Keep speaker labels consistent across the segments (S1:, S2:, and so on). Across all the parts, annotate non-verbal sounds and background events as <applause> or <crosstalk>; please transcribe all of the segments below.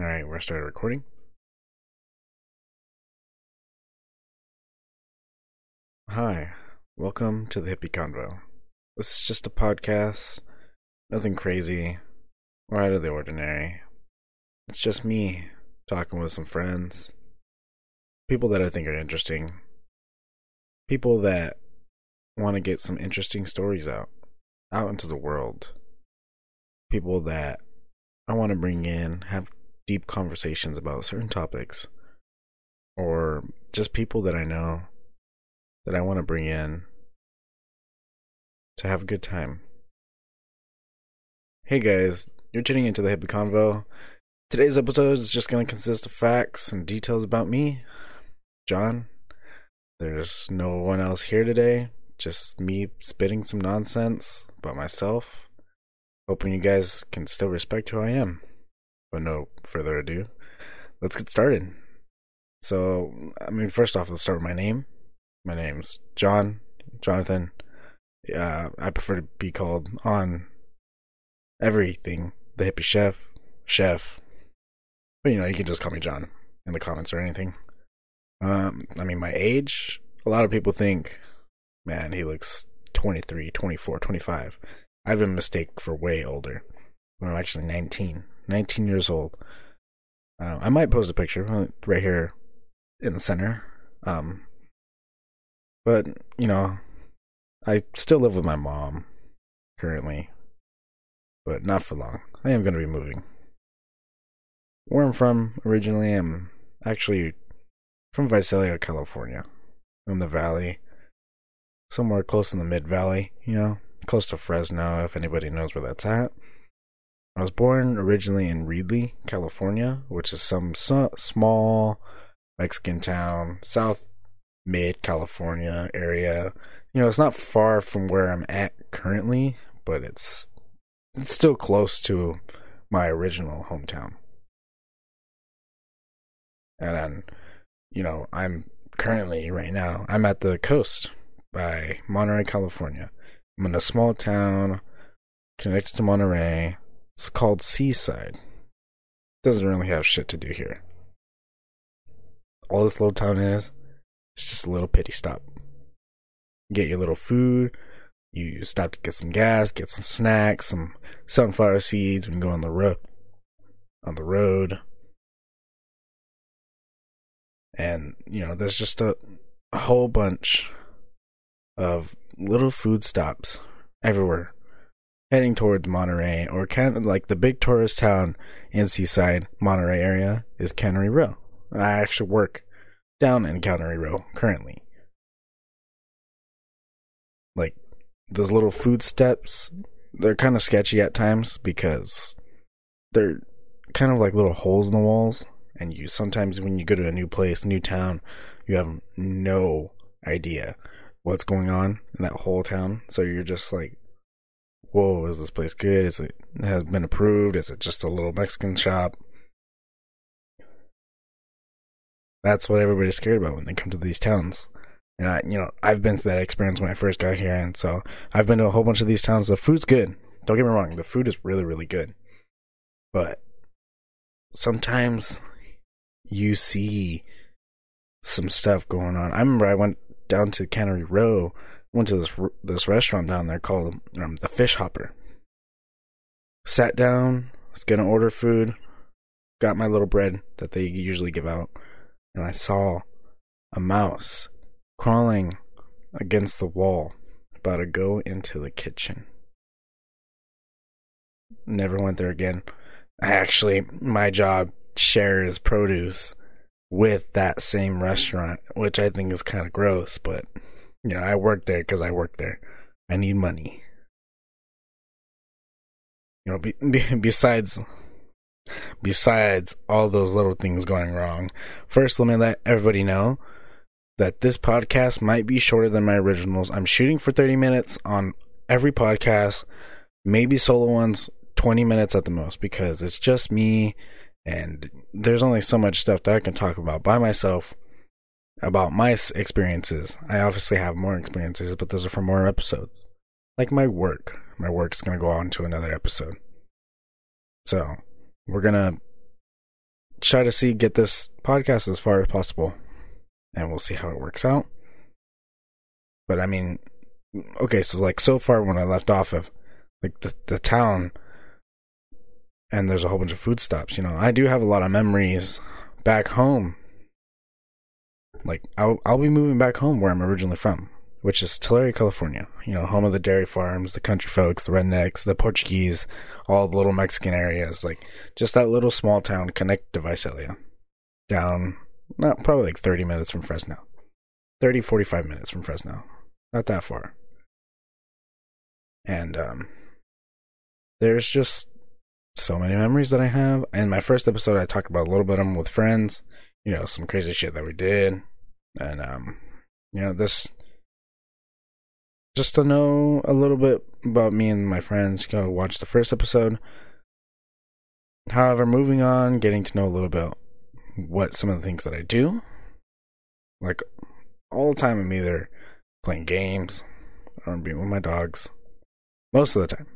S1: All right, we're started recording. Hi, welcome to the Hippie Convo. This is just a podcast, nothing crazy or out of the ordinary. It's just me talking with some friends, people that I think are interesting, people that want to get some interesting stories out, out into the world, people that I want to bring in, have deep conversations about certain topics, or just people that I know that I want to bring in to have a good time. Hey guys, you're tuning into the Hippie Convo. Today's episode is just going to consist of facts and details about me, John. There's no one else here today, just me spitting some nonsense about myself. Hoping you guys can still respect who I am. But no further ado, let's get started. So, I mean, first off, let's start with my name. My name's John, Jonathan. Uh, I prefer to be called on everything the hippie chef, chef. But you know, you can just call me John in the comments or anything. Um, I mean, my age, a lot of people think, man, he looks 23, 24, 25. I've been mistaken for way older. I'm actually 19. 19 years old. Uh, I might post a picture right here in the center. Um, but, you know, I still live with my mom currently, but not for long. I am going to be moving. Where I'm from originally, I'm actually from Visalia, California, in the valley, somewhere close in the mid valley, you know, close to Fresno, if anybody knows where that's at. I was born originally in Reedley, California, which is some so- small Mexican town, south mid California area. You know, it's not far from where I'm at currently, but it's it's still close to my original hometown. And then, you know, I'm currently right now I'm at the coast by Monterey, California. I'm in a small town connected to Monterey it's called Seaside. Doesn't really have shit to do here. All this little town is, it's just a little pity stop. get your little food. You stop to get some gas, get some snacks, some sunflower seeds when you go on the road. On the road, and you know, there's just a, a whole bunch of little food stops everywhere heading towards Monterey, or kind of like the big tourist town in Seaside, Monterey area, is Cannery Row. And I actually work down in Cannery Row currently. Like those little food steps, they're kind of sketchy at times because they're kind of like little holes in the walls. And you sometimes, when you go to a new place, new town, you have no idea what's going on in that whole town. So you're just like whoa, is this place good? Is it has been approved? Is it just a little Mexican shop? That's what everybody's scared about when they come to these towns. And I, you know, I've been through that experience when I first got here, and so I've been to a whole bunch of these towns. The food's good. Don't get me wrong, the food is really, really good. But sometimes you see some stuff going on. I remember I went down to Cannery Row went to this this restaurant down there called um, the Fish Hopper. Sat down, was gonna order food, got my little bread that they usually give out, and I saw a mouse crawling against the wall, about to go into the kitchen. Never went there again. I actually, my job shares produce with that same restaurant, which I think is kind of gross, but yeah, I work there because I work there. I need money. You know, be, <laughs> be, besides besides all those little things going wrong, first let me let everybody know that this podcast might be shorter than my originals. I'm shooting for 30 minutes on every podcast, maybe solo ones 20 minutes at the most because it's just me and there's only so much stuff that I can talk about by myself about my experiences. I obviously have more experiences, but those are for more episodes. Like my work. My work's going to go on to another episode. So, we're going to try to see get this podcast as far as possible, and we'll see how it works out. But I mean, okay, so like so far when I left off of like the the town, and there's a whole bunch of food stops. You know, I do have a lot of memories back home. Like I'll I'll be moving back home where I'm originally from, which is Tulare, California. You know, home of the dairy farms, the country folks, the rednecks, the Portuguese, all the little Mexican areas. Like just that little small town connected to Visalia, down not probably like 30 minutes from Fresno, 30 45 minutes from Fresno, not that far. And um, there's just so many memories that I have. In my first episode, I talked about a little bit of them with friends. You know, some crazy shit that we did, and um, you know, this just to know a little bit about me and my friends. Go watch the first episode. However, moving on, getting to know a little bit what some of the things that I do. Like all the time, I'm either playing games or I'm being with my dogs. Most of the time.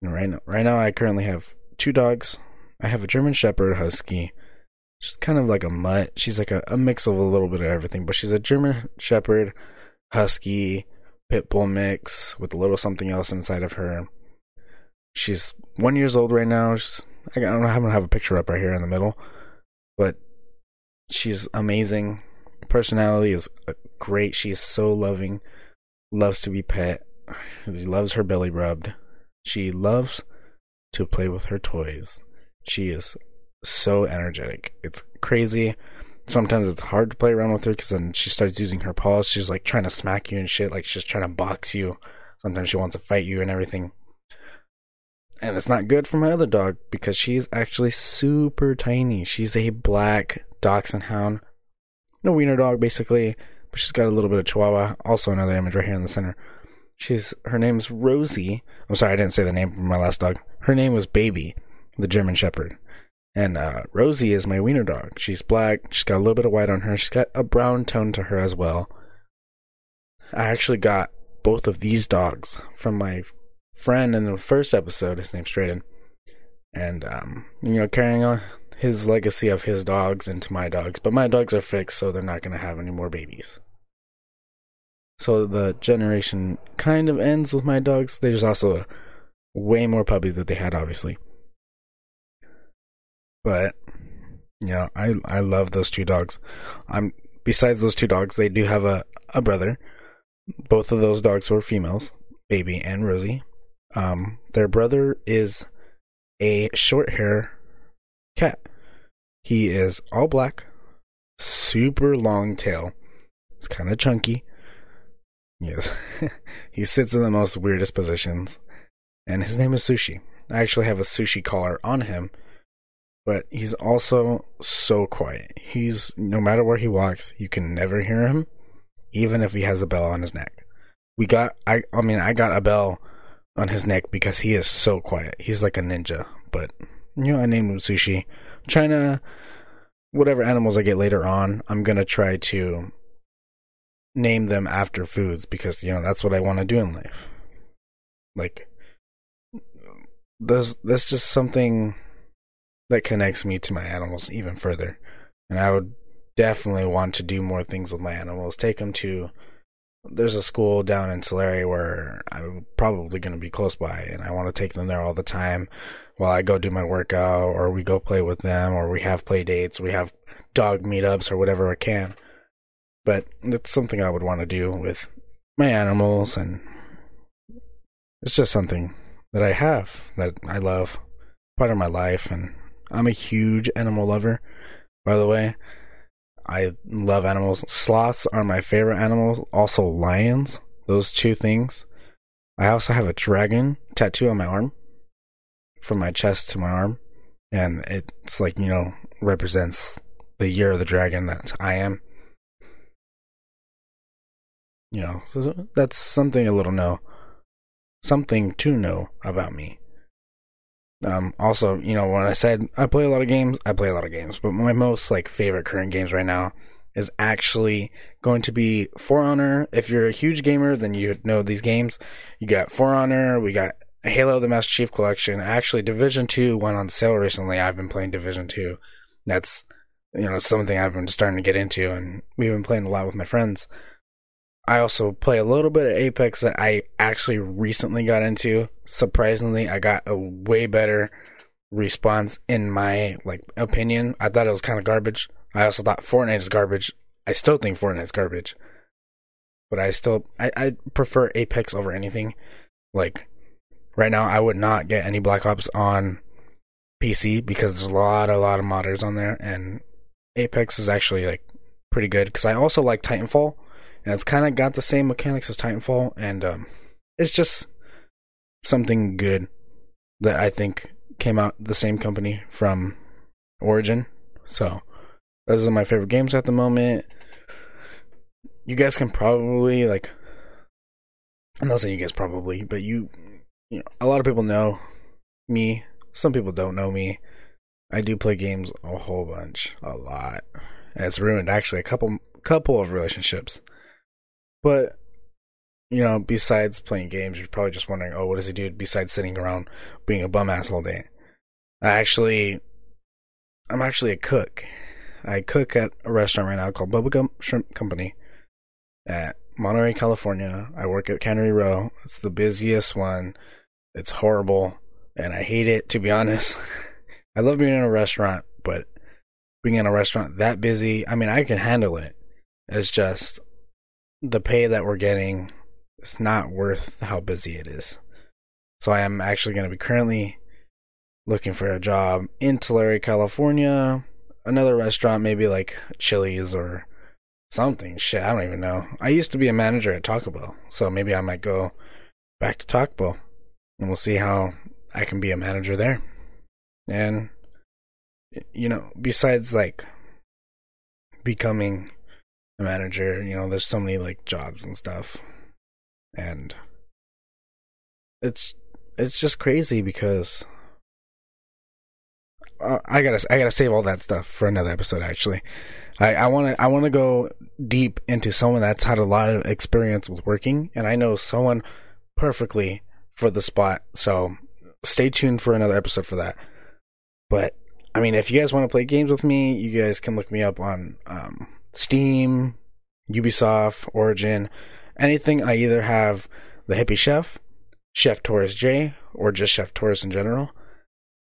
S1: right now, right now, I currently have two dogs. I have a German Shepherd Husky. She's kind of like a mutt. She's like a, a mix of a little bit of everything, but she's a German Shepherd Husky pit bull mix with a little something else inside of her. She's one years old right now. She's, I don't know. I don't have a picture up right here in the middle, but she's amazing. Personality is uh, great. She's so loving. Loves to be pet. She loves her belly rubbed. She loves to play with her toys. She is so energetic. It's crazy. Sometimes it's hard to play around with her because then she starts using her paws. She's like trying to smack you and shit. Like she's trying to box you. Sometimes she wants to fight you and everything. And it's not good for my other dog because she's actually super tiny. She's a black dachshund hound. No wiener dog, basically. But she's got a little bit of chihuahua. Also another image right here in the center. She's her name's Rosie. I'm sorry, I didn't say the name of my last dog. Her name was Baby, the German Shepherd. And uh, Rosie is my wiener dog. She's black. She's got a little bit of white on her. She's got a brown tone to her as well. I actually got both of these dogs from my friend in the first episode. His name's Drayden. And, um, you know, carrying on his legacy of his dogs into my dogs. But my dogs are fixed, so they're not going to have any more babies. So the generation kind of ends with my dogs. There's also way more puppies that they had, obviously. But yeah, I I love those two dogs. I'm besides those two dogs, they do have a a brother. Both of those dogs were females, Baby and Rosie. Um, their brother is a short hair cat. He is all black, super long tail. It's kind of chunky. Yes, <laughs> he sits in the most weirdest positions, and his name is Sushi. I actually have a sushi collar on him but he's also so quiet. He's no matter where he walks, you can never hear him, even if he has a bell on his neck. We got I I mean I got a bell on his neck because he is so quiet. He's like a ninja. But you know, I named him Sushi. Trying to whatever animals I get later on, I'm gonna try to name them after foods because you know that's what I want to do in life. Like, there's that's just something that connects me to my animals even further. And I would definitely want to do more things with my animals. Take them to there's a school down in Tulare where I'm probably going to be close by, and I want to take them there all the time while I go do my workout, or we go play with them, or we have play dates, we have dog meetups, or whatever I can. But it's something I would want to do with my animals, and it's just something that I have that I love, part of my life, and I'm a huge animal lover, by the way. I love animals. Sloths are my favorite animals. Also, lions. Those two things. I also have a dragon tattoo on my arm, from my chest to my arm, and it's like you know represents the year of the dragon that I am. You know, so that's something a little know, something to know about me. Um, also, you know, when I said I play a lot of games, I play a lot of games, but my most like favorite current games right now is actually going to be For Honor. If you're a huge gamer, then you know these games. You got For Honor, we got Halo: The Master Chief Collection. Actually, Division Two went on sale recently. I've been playing Division Two. That's you know something I've been starting to get into, and we've been playing a lot with my friends. I also play a little bit of Apex that I actually recently got into. Surprisingly, I got a way better response in my like opinion. I thought it was kind of garbage. I also thought Fortnite is garbage. I still think Fortnite is garbage. But I still I, I prefer Apex over anything. Like right now I would not get any Black Ops on PC because there's a lot a lot of modders on there and Apex is actually like pretty good because I also like Titanfall and it's kind of got the same mechanics as Titanfall and um, it's just something good that I think came out the same company from Origin. So those are my favorite games at the moment. You guys can probably like I'm not saying you guys probably, but you you know, a lot of people know me. Some people don't know me. I do play games a whole bunch, a lot. And it's ruined actually a couple couple of relationships. But you know, besides playing games, you're probably just wondering, oh, what does he do besides sitting around being a bum ass all day? I actually, I'm actually a cook. I cook at a restaurant right now called Bubba Gump Shrimp Company at Monterey, California. I work at Cannery Row. It's the busiest one. It's horrible, and I hate it, to be <laughs> honest. I love being in a restaurant, but being in a restaurant that busy, I mean, I can handle it. It's just the pay that we're getting is not worth how busy it is. So I am actually going to be currently looking for a job in Tulare, California. Another restaurant, maybe like Chili's or something. Shit, I don't even know. I used to be a manager at Taco Bell, so maybe I might go back to Taco Bell and we'll see how I can be a manager there. And, you know, besides like becoming a manager, you know, there's so many like jobs and stuff. And it's it's just crazy because uh, I gotta I gotta save all that stuff for another episode. Actually, I I want to I want to go deep into someone that's had a lot of experience with working, and I know someone perfectly for the spot. So stay tuned for another episode for that. But I mean, if you guys want to play games with me, you guys can look me up on um, Steam, Ubisoft, Origin, anything. I either have the Hippie Chef, Chef Torres J, or just Chef Torres in general.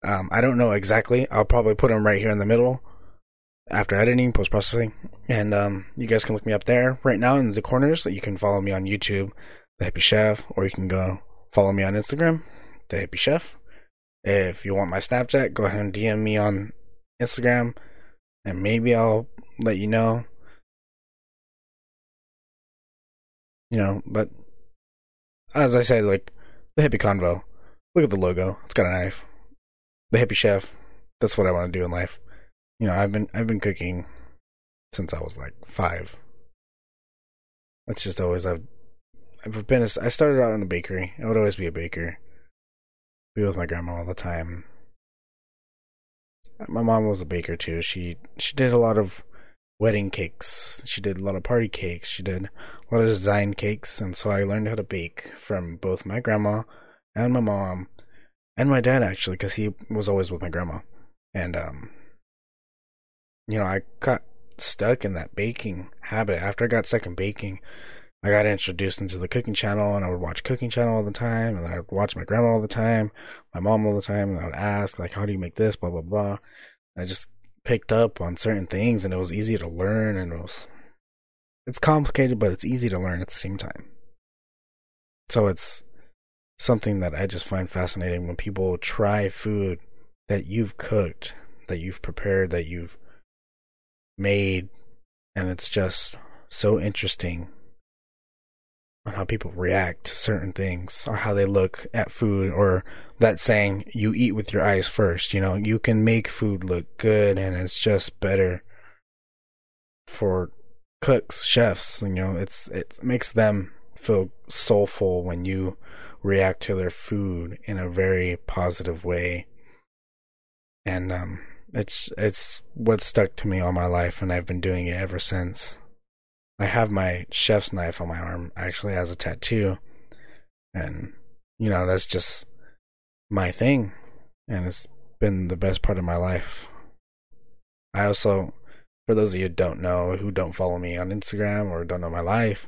S1: Um, I don't know exactly. I'll probably put them right here in the middle after editing, post processing, and um, you guys can look me up there right now in the corners. That you can follow me on YouTube, the Hippie Chef, or you can go follow me on Instagram, the Hippie Chef. If you want my Snapchat, go ahead and DM me on Instagram, and maybe I'll let you know. You know, but as I said, like the Hippie Convo, look at the logo. It's got a knife the hippie chef. That's what I want to do in life. You know, I've been I've been cooking since I was like five. That's just always I've I've been. A, I started out in the bakery. I would always be a baker. Be with my grandma all the time. My mom was a baker too. She she did a lot of wedding cakes. She did a lot of party cakes. She did a lot of design cakes, and so I learned how to bake from both my grandma and my mom and my dad actually, because he was always with my grandma, and um, you know, I got stuck in that baking habit. After I got stuck in baking, I got introduced into the cooking channel, and I would watch cooking channel all the time, and I would watch my grandma all the time, my mom all the time, and I would ask like, "How do you make this?" Blah blah blah. I just picked up on certain things, and it was easy to learn, and it was it's complicated, but it's easy to learn at the same time. So it's something that I just find fascinating when people try food that you've cooked, that you've prepared, that you've made, and it's just so interesting on how people react to certain things or how they look at food or that saying you eat with your eyes first you know you can make food look good and it's just better for cooks chefs you know it's it makes them feel soulful when you react to their food in a very positive way. And um, it's it's what stuck to me all my life, and I've been doing it ever since. I have my chef's knife on my arm actually as a tattoo, and you know that's just my thing, and it's been the best part of my life. I also, for those of you who don't know, who don't follow me on Instagram or don't know my life,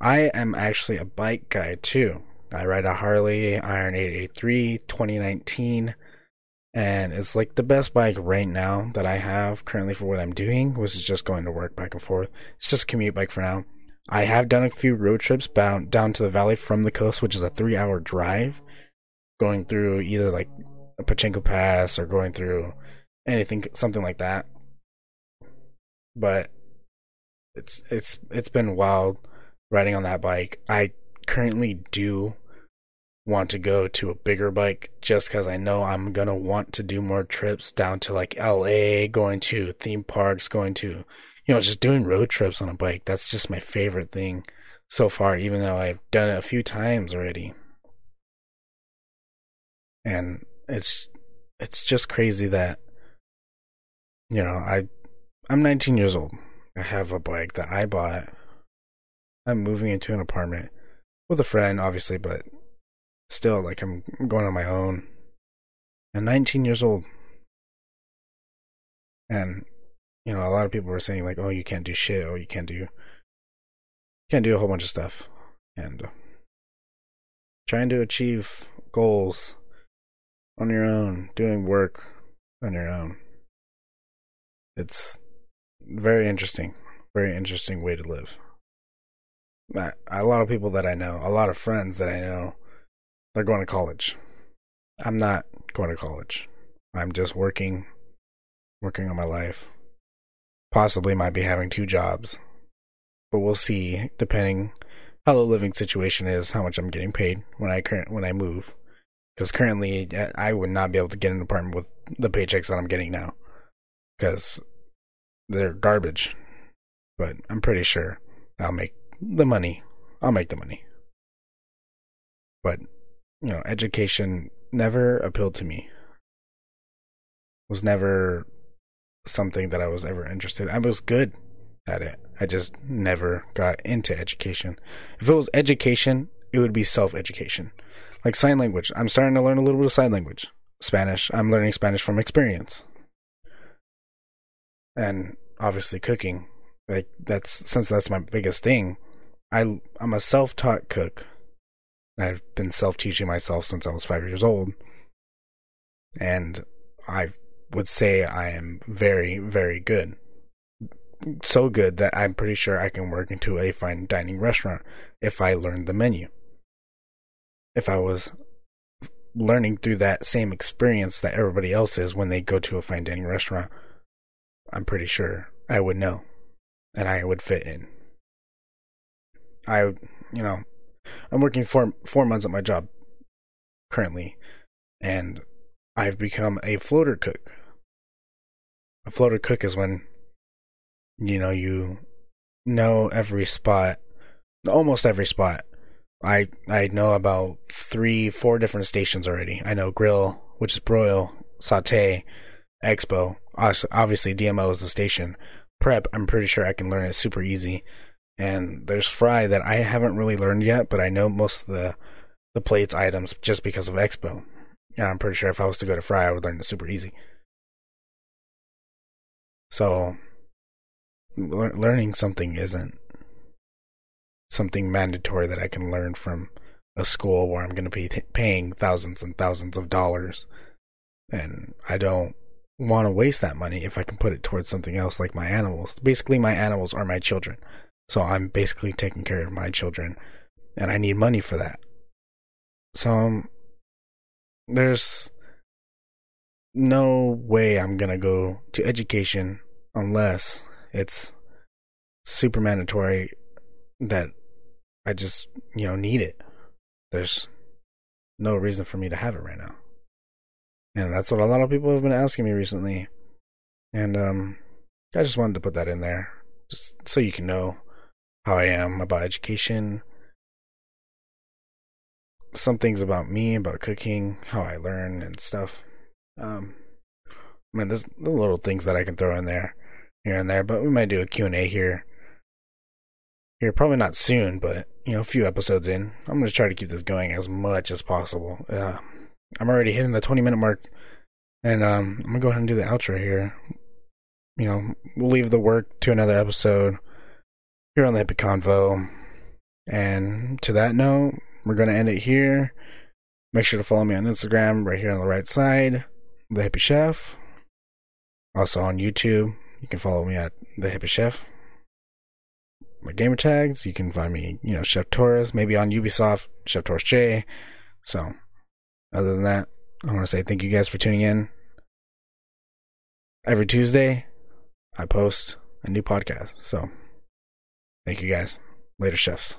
S1: I am actually a bike guy too. I ride a Harley Iron 883 2019 and it's like the best bike right now that I have currently for what I'm doing, which is just going to work back and forth. It's just a commute bike for now. I have done a few road trips down to the valley from the coast, which is a three hour drive, going through either like a Pacheco Pass or going through anything, something like that. But it's it's it's been wild riding on that bike. I currently do want to go to a bigger bike just because I know I'm gonna want to do more trips down to like LA, going to theme parks, going to you know, just doing road trips on a bike. That's just my favorite thing so far, even though I've done it a few times already. And it's it's just crazy that you know, I I'm 19 years old. I have a bike that I bought. I'm moving into an apartment with a friend, obviously, but still, like I'm going on my own. I'm 19 years old. And you know, a lot of people were saying like, "Oh, you can't do shit. Oh, you can't do, you can't do a whole bunch of stuff," and uh, trying to achieve goals on your own, doing work on your own. It's very interesting, very interesting way to live. A lot of people that I know, a lot of friends that I know, they're going to college. I'm not going to college. I'm just working, working on my life, possibly might be having two jobs. But we'll see, depending how the living situation is, how much I'm getting paid when I current when I move. Because currently, I would not be able to get an apartment with the paychecks that I'm getting now, because they're garbage. But I'm pretty sure I'll make the money. I'll make the money. But you know, education never appealed to me. Was never something that I was ever interested in. I was good at it. I just never got into education. If it was education, it would be self education. Like sign language. I'm starting to learn a little bit of sign language. Spanish. I'm learning Spanish from experience. And obviously cooking. Like that's since that's my biggest thing. I I'm a self taught cook. I've been self teaching myself since I was five years old. And I've would say I am very, very good. So good that I'm pretty sure I can work into a fine dining restaurant if I learned the menu. If I was learning through that same experience that everybody else is when they go to a fine dining restaurant, I'm pretty sure I would know and I would fit in. I, you know, I'm working four four months at my job currently, and I've become a floater cook. A floater cook is when you know you know every spot, almost every spot. I I know about three, four different stations already. I know grill, which is broil, saute, expo. Obviously, DMO is the station. Prep, I'm pretty sure I can learn it super easy. And there's fry that I haven't really learned yet, but I know most of the the plates items just because of expo. I'm pretty sure if I was to go to fry, I would learn it super easy. So, le- learning something isn't something mandatory that I can learn from a school where I'm going to be t- paying thousands and thousands of dollars. And I don't want to waste that money if I can put it towards something else like my animals. Basically, my animals are my children. So I'm basically taking care of my children and I need money for that. So um, there's no way I'm gonna go to education unless it's super mandatory that I just, you know, need it. There's no reason for me to have it right now. And that's what a lot of people have been asking me recently. And um I just wanted to put that in there just so you can know how I am about education. Some things about me, about cooking, how I learn and stuff. Um, I mean, there's the little things that I can throw in there, here and there, but we might do a Q&A here. Here, probably not soon, but, you know, a few episodes in. I'm to try to keep this going as much as possible. Uh, I'm already hitting the 20 minute mark, and um, I'm to go ahead and do the outro here. you know, we'll leave the work to another episode here on the Hippie Convo. And to that note, we're going to end it here. Make sure to follow me on Instagram right here on the right side, The Hippie Chef. Also on YouTube, you can follow me at The Hippie Chef. My gamer tags, you can find me, you know, Chef Torres, maybe on Ubisoft, Chef Torres J. So, other than that, I want to say thank you guys for tuning in. Every Tuesday, I post a new podcast. So, thank you guys. Later, chefs.